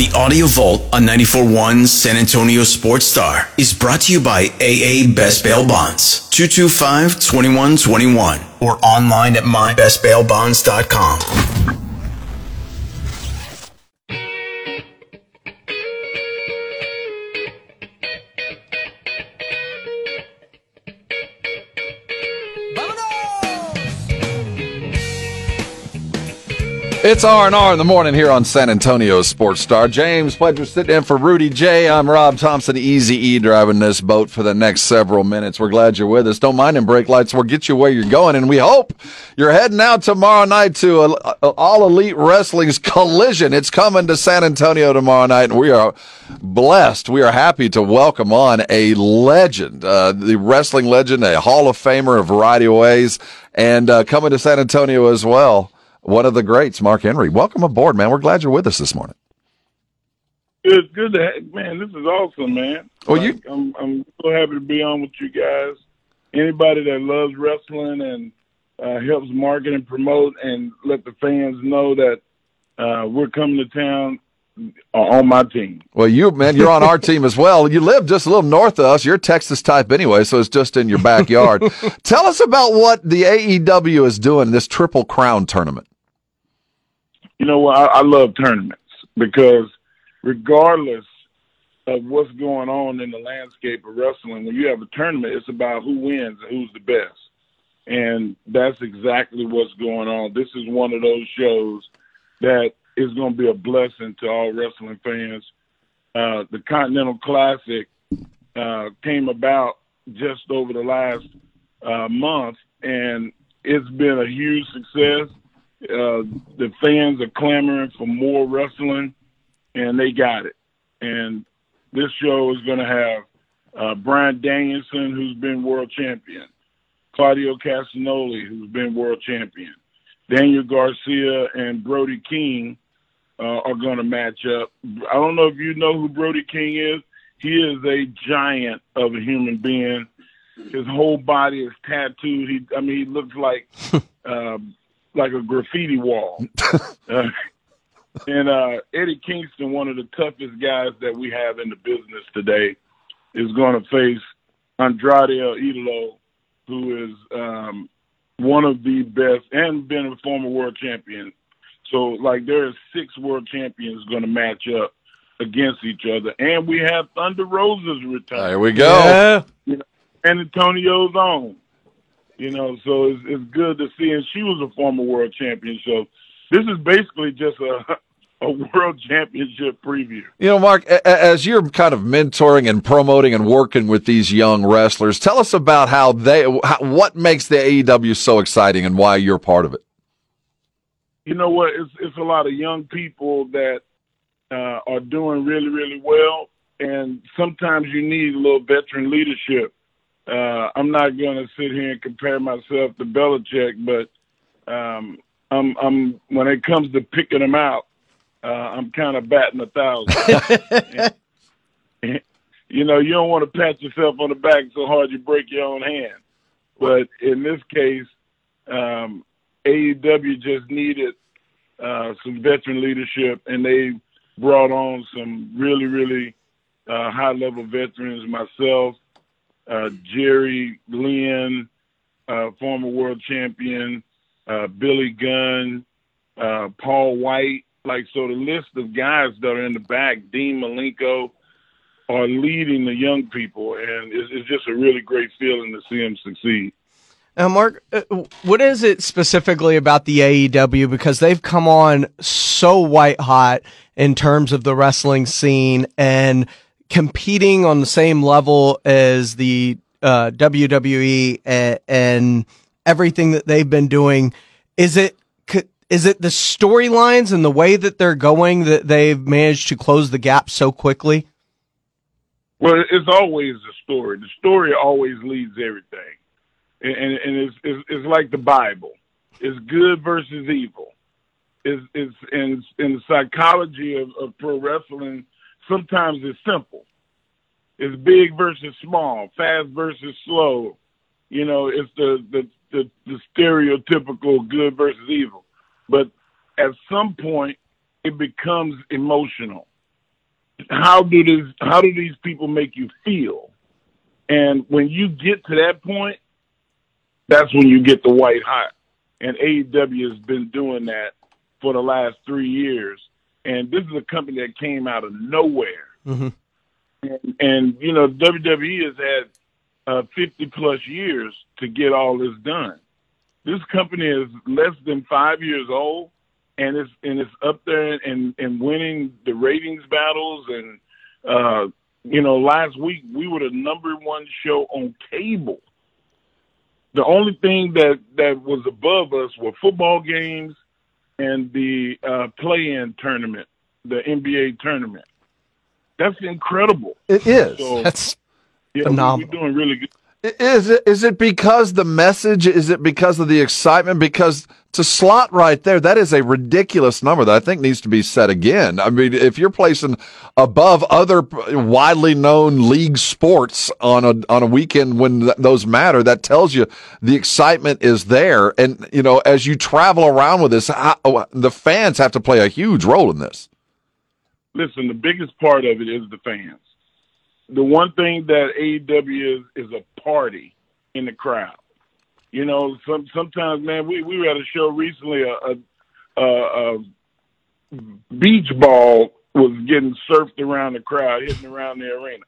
The Audio Vault on 94.1 San Antonio Sports Star is brought to you by AA Best Bail Bonds, 225-2121, or online at mybestbailbonds.com. It's R&R in the morning here on San Antonio Sports Star. James Pledger sitting in for Rudy J. I'm Rob Thompson, Easy E driving this boat for the next several minutes. We're glad you're with us. Don't mind them brake lights. We'll get you where you're going. And we hope you're heading out tomorrow night to a, a, All Elite Wrestling's Collision. It's coming to San Antonio tomorrow night. And we are blessed. We are happy to welcome on a legend, uh, the wrestling legend, a Hall of Famer in a variety of ways, and uh, coming to San Antonio as well one of the greats, Mark Henry. Welcome aboard, man. We're glad you're with us this morning. Good, good to have, man. This is awesome, man. Well, like, you, I'm, I'm so happy to be on with you guys. Anybody that loves wrestling and uh, helps market and promote and let the fans know that uh, we're coming to town are on my team. Well, you man, you're on our team as well. You live just a little north of us. You're Texas type anyway, so it's just in your backyard. Tell us about what the AEW is doing this Triple Crown tournament. You know what? I, I love tournaments because regardless of what's going on in the landscape of wrestling, when you have a tournament, it's about who wins and who's the best. And that's exactly what's going on. This is one of those shows that is going to be a blessing to all wrestling fans. Uh, the Continental Classic uh, came about just over the last uh, month, and it's been a huge success. Uh, the fans are clamoring for more wrestling, and they got it. And this show is going to have uh, Bryan Danielson, who's been world champion, Claudio Castagnoli, who's been world champion, Daniel Garcia, and Brody King uh, are going to match up. I don't know if you know who Brody King is. He is a giant of a human being. His whole body is tattooed. He, I mean, he looks like um, like a graffiti wall. uh, and uh, Eddie Kingston, one of the toughest guys that we have in the business today, is going to face Andrade El Idolo, who is um, one of the best and been a former world champion. So, like, there are six world champions going to match up against each other, and we have Thunder Rosa's return. There we go. Yeah. You know, San Antonio's own. You know, so it's, it's good to see. And she was a former world champion. So this is basically just a a world championship preview. You know, Mark, as you're kind of mentoring and promoting and working with these young wrestlers, tell us about how they, how, what makes the AEW so exciting and why you're part of it. You know what? It's it's a lot of young people that uh, are doing really really well, and sometimes you need a little veteran leadership uh, I'm not going to sit here and compare myself to Belichick, but um, I'm, I'm when it comes to picking them out, uh, I'm kind of batting a thousand. you know, you don't want to pat yourself on the back so hard you break your own hand. But in this case, um, AEW just needed uh, some veteran leadership, and they brought on some really, really uh, high level veterans. Myself, uh, Jerry Lynn, uh, former world champion, uh, Billy Gunn, uh, Paul White. Like, so the list of guys that are in the back, Dean Malenko, are leading the young people. And it's, it's just a really great feeling to see them succeed. Now, Mark, uh, what is it specifically about the AEW? Because they've come on so white hot in terms of the wrestling scene and – competing on the same level as the uh, WWE and, everything that they've been doing. Is it is it the storylines and the way that they're going that they've managed to close the gap so quickly? Well, it's always the story. The story always leads everything, and and, it's, it's it's like the Bible. It's good versus evil. It's it's in in the psychology of, of pro wrestling. Sometimes it's simple. It's big versus small, fast versus slow. You know, it's the the the, the stereotypical good versus evil. But at some point, it becomes emotional how do these how do these people make you feel? And when you get to that point, that's when you get the white hot. And AEW has been doing that for the last three years. And this is a company that came out of nowhere. Mm-hmm. And, and, you know, WWE has had uh, 50 plus years to get all this done. This company is less than five years old and it's and it's up there and and winning the ratings battles and uh you know last week we were the number one show on cable the only thing that that was above us were football games and the uh play-in tournament the nba tournament. That's incredible. It is. So, that's yeah, phenomenal. We, we're doing really good is it is it because the message? Is it because of the excitement? Because to slot right there, that is a ridiculous number that I think needs to be set again. I mean, if you're placing above other widely known league sports on a on a weekend when th- those matter, that tells you the excitement is there. And you know, as you travel around with this, oh, the fans have to play a huge role in this. Listen, the biggest part of it is the fans the one thing that AEW is is a party in the crowd. You know, some sometimes, man, we we were at a show recently. A, a, a, a beach ball was getting surfed around the crowd, hitting around the arena.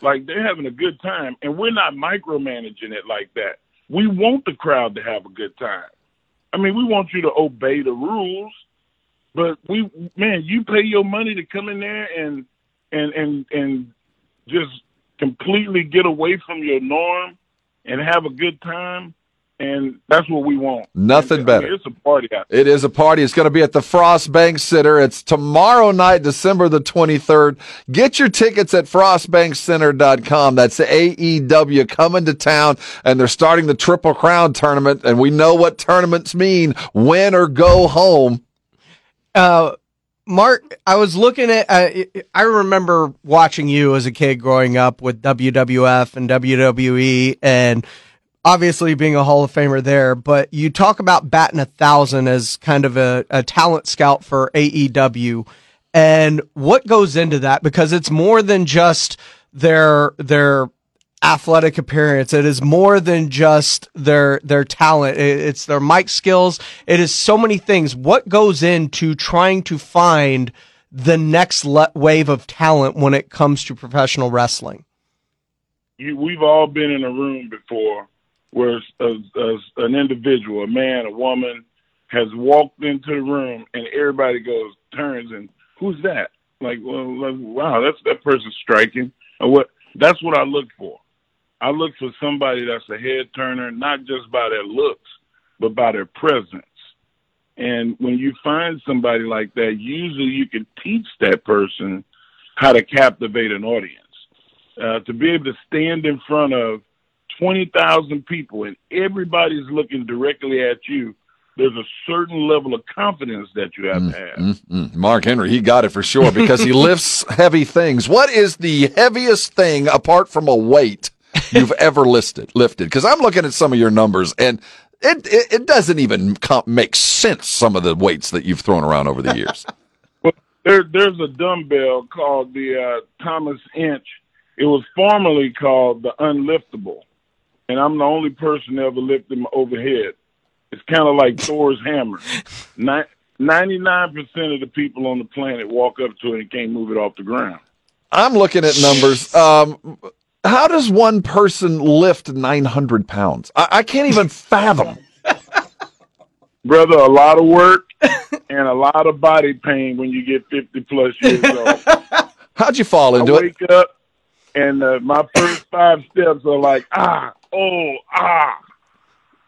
Like they're having a good time, and we're not micromanaging it like that. We want the crowd to have a good time. I mean, we want you to obey the rules, but we, man, you pay your money to come in there and and and and just completely get away from your norm and have a good time. And that's what we want. Nothing and, better. I mean, it's a party. It is a party. It's going to be at the Frost Bank Center. It's tomorrow night, December the 23rd. Get your tickets at frostbankcenter.com. That's AEW coming to town and they're starting the Triple Crown tournament. And we know what tournaments mean win or go home. Uh, Mark, I was looking at. Uh, I remember watching you as a kid growing up with WWF and WWE, and obviously being a Hall of Famer there. But you talk about batting a thousand as kind of a, a talent scout for AEW, and what goes into that because it's more than just their their athletic appearance. It is more than just their their talent. It's their mic skills. It is so many things. What goes into trying to find the next le- wave of talent when it comes to professional wrestling? We've all been in a room before where a, a, an individual, a man, a woman, has walked into the room and everybody goes turns and who's that? Like, well, like, wow, that's that person's striking. What? That's what I look for. I look for somebody that's a head turner, not just by their looks, but by their presence. And when you find somebody like that, usually you can teach that person how to captivate an audience. Uh, to be able to stand in front of 20,000 people and everybody's looking directly at you, there's a certain level of confidence that you have mm, to have. Mm, mm. Mark Henry, he got it for sure because he lifts heavy things. What is the heaviest thing apart from a weight you've ever listed lifted? Because I'm looking at some of your numbers and it, it, it doesn't even make sense. Some of the weights that you've thrown around over the years. well, there, there's a dumbbell called the uh, Thomas Inch. It was formerly called the Unliftable, and I'm the only person to ever lift them overhead. It's kind of like Thor's hammer. Ninety-nine percent of the people on the planet walk up to it and can't move it off the ground. I'm looking at numbers. Um, how does one person lift 900 pounds? I, I can't even fathom. Brother, a lot of work and a lot of body pain when you get 50 plus years old. How'd you fall into I wake it? up and uh, my first five steps are like, ah, oh, ah.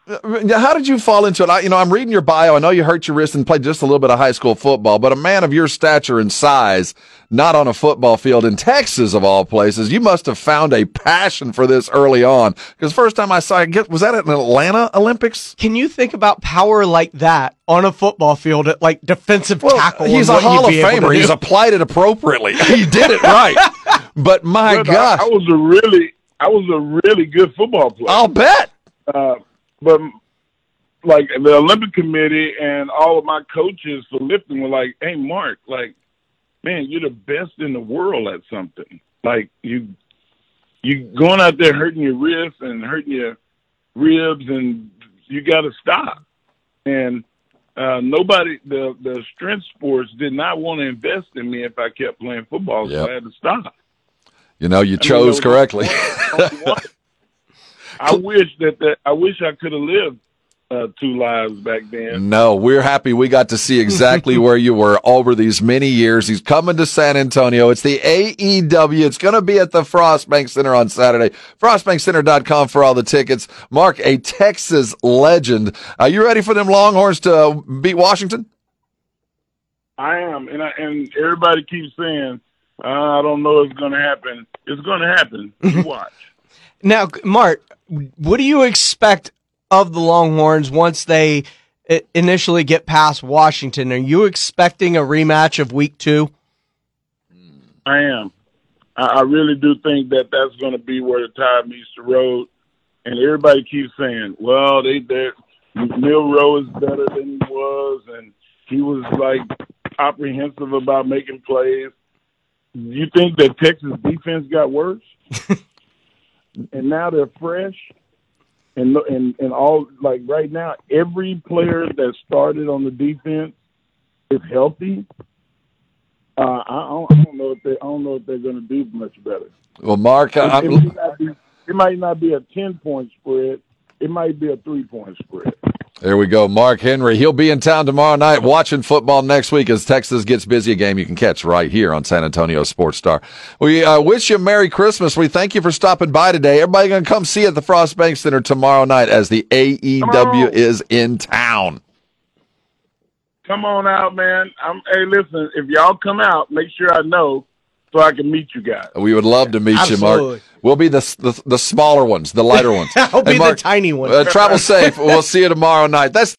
How did you fall into it? I, you know, I'm reading your bio. I know you hurt your wrist and played just a little bit of high school football, but a man of your stature and size, not on a football field in Texas of all places, you must have found a passion for this early on. Because first time I saw it, was that at an Atlanta Olympics? Can you think about power like that on a football field at like defensive Well, tackle? he's a Hall of you'd be able to Famer. He's applied it appropriately. He did it right. but my But I- gosh, I, was a really, I was a really good football player. I'll bet. Uh, but like the Olympic Committee and all of my coaches for lifting were like, "Hey, Mark, like, man, you're the best in the world at something. Like you, you going out there hurting your wrists and hurting your ribs, and you got to stop." And uh, nobody, the the strength sports did not want to invest in me if I kept playing football, so I had to stop. You know, you I chose was correctly. one- I wish that, that I wish I could have lived uh, two lives back then. No, we're happy we got to see exactly where you were over these many years. He's coming to San Antonio. It's the AEW. It's going to be at the Frost Bank Center on Saturday. FrostBankCenter.com for all the tickets. Mark, a Texas legend. Are you ready for them Longhorns to uh, beat Washington? I am, and I, and everybody keeps saying, uh, "I don't know if it's going to happen." It's going to happen. You watch. Now, Mark, what do you expect of the Longhorns once they initially get past Washington? Are you expecting a rematch of Week Two? I am. I, really do think that that's going to be where the tide meets the road. And everybody keeps saying, "Well, they they Milroe is better than he was, and he was like apprehensive about making plays." You think that Texas defense got worse? and now they're fresh, and and and all like right now, every player that started on the defense is healthy. Uh, I, don't, I don't know if they. I don't know if they're going to do much better. Well, Mark, It, it might be, it might not be a ten point spread. It might be a three point spread. There we go. Mark Henry. He'll be in town tomorrow night watching football next week as Texas gets busy. A game you can catch right here on San Antonio Sports Star. We uh, wish you a Merry Christmas. We thank you for stopping by today. Everybody going to come see you at the Frost Bank Center tomorrow night as the AEW is in town. Come on out, man. I'm, hey, listen. If y'all come out, make sure I know so I can meet you guys. We would love to meet you, Mark. We'll be the, the the smaller ones, the lighter ones. I'll Hey, be Mark, the tiny one. Uh, travel safe. We'll see you tomorrow night. That's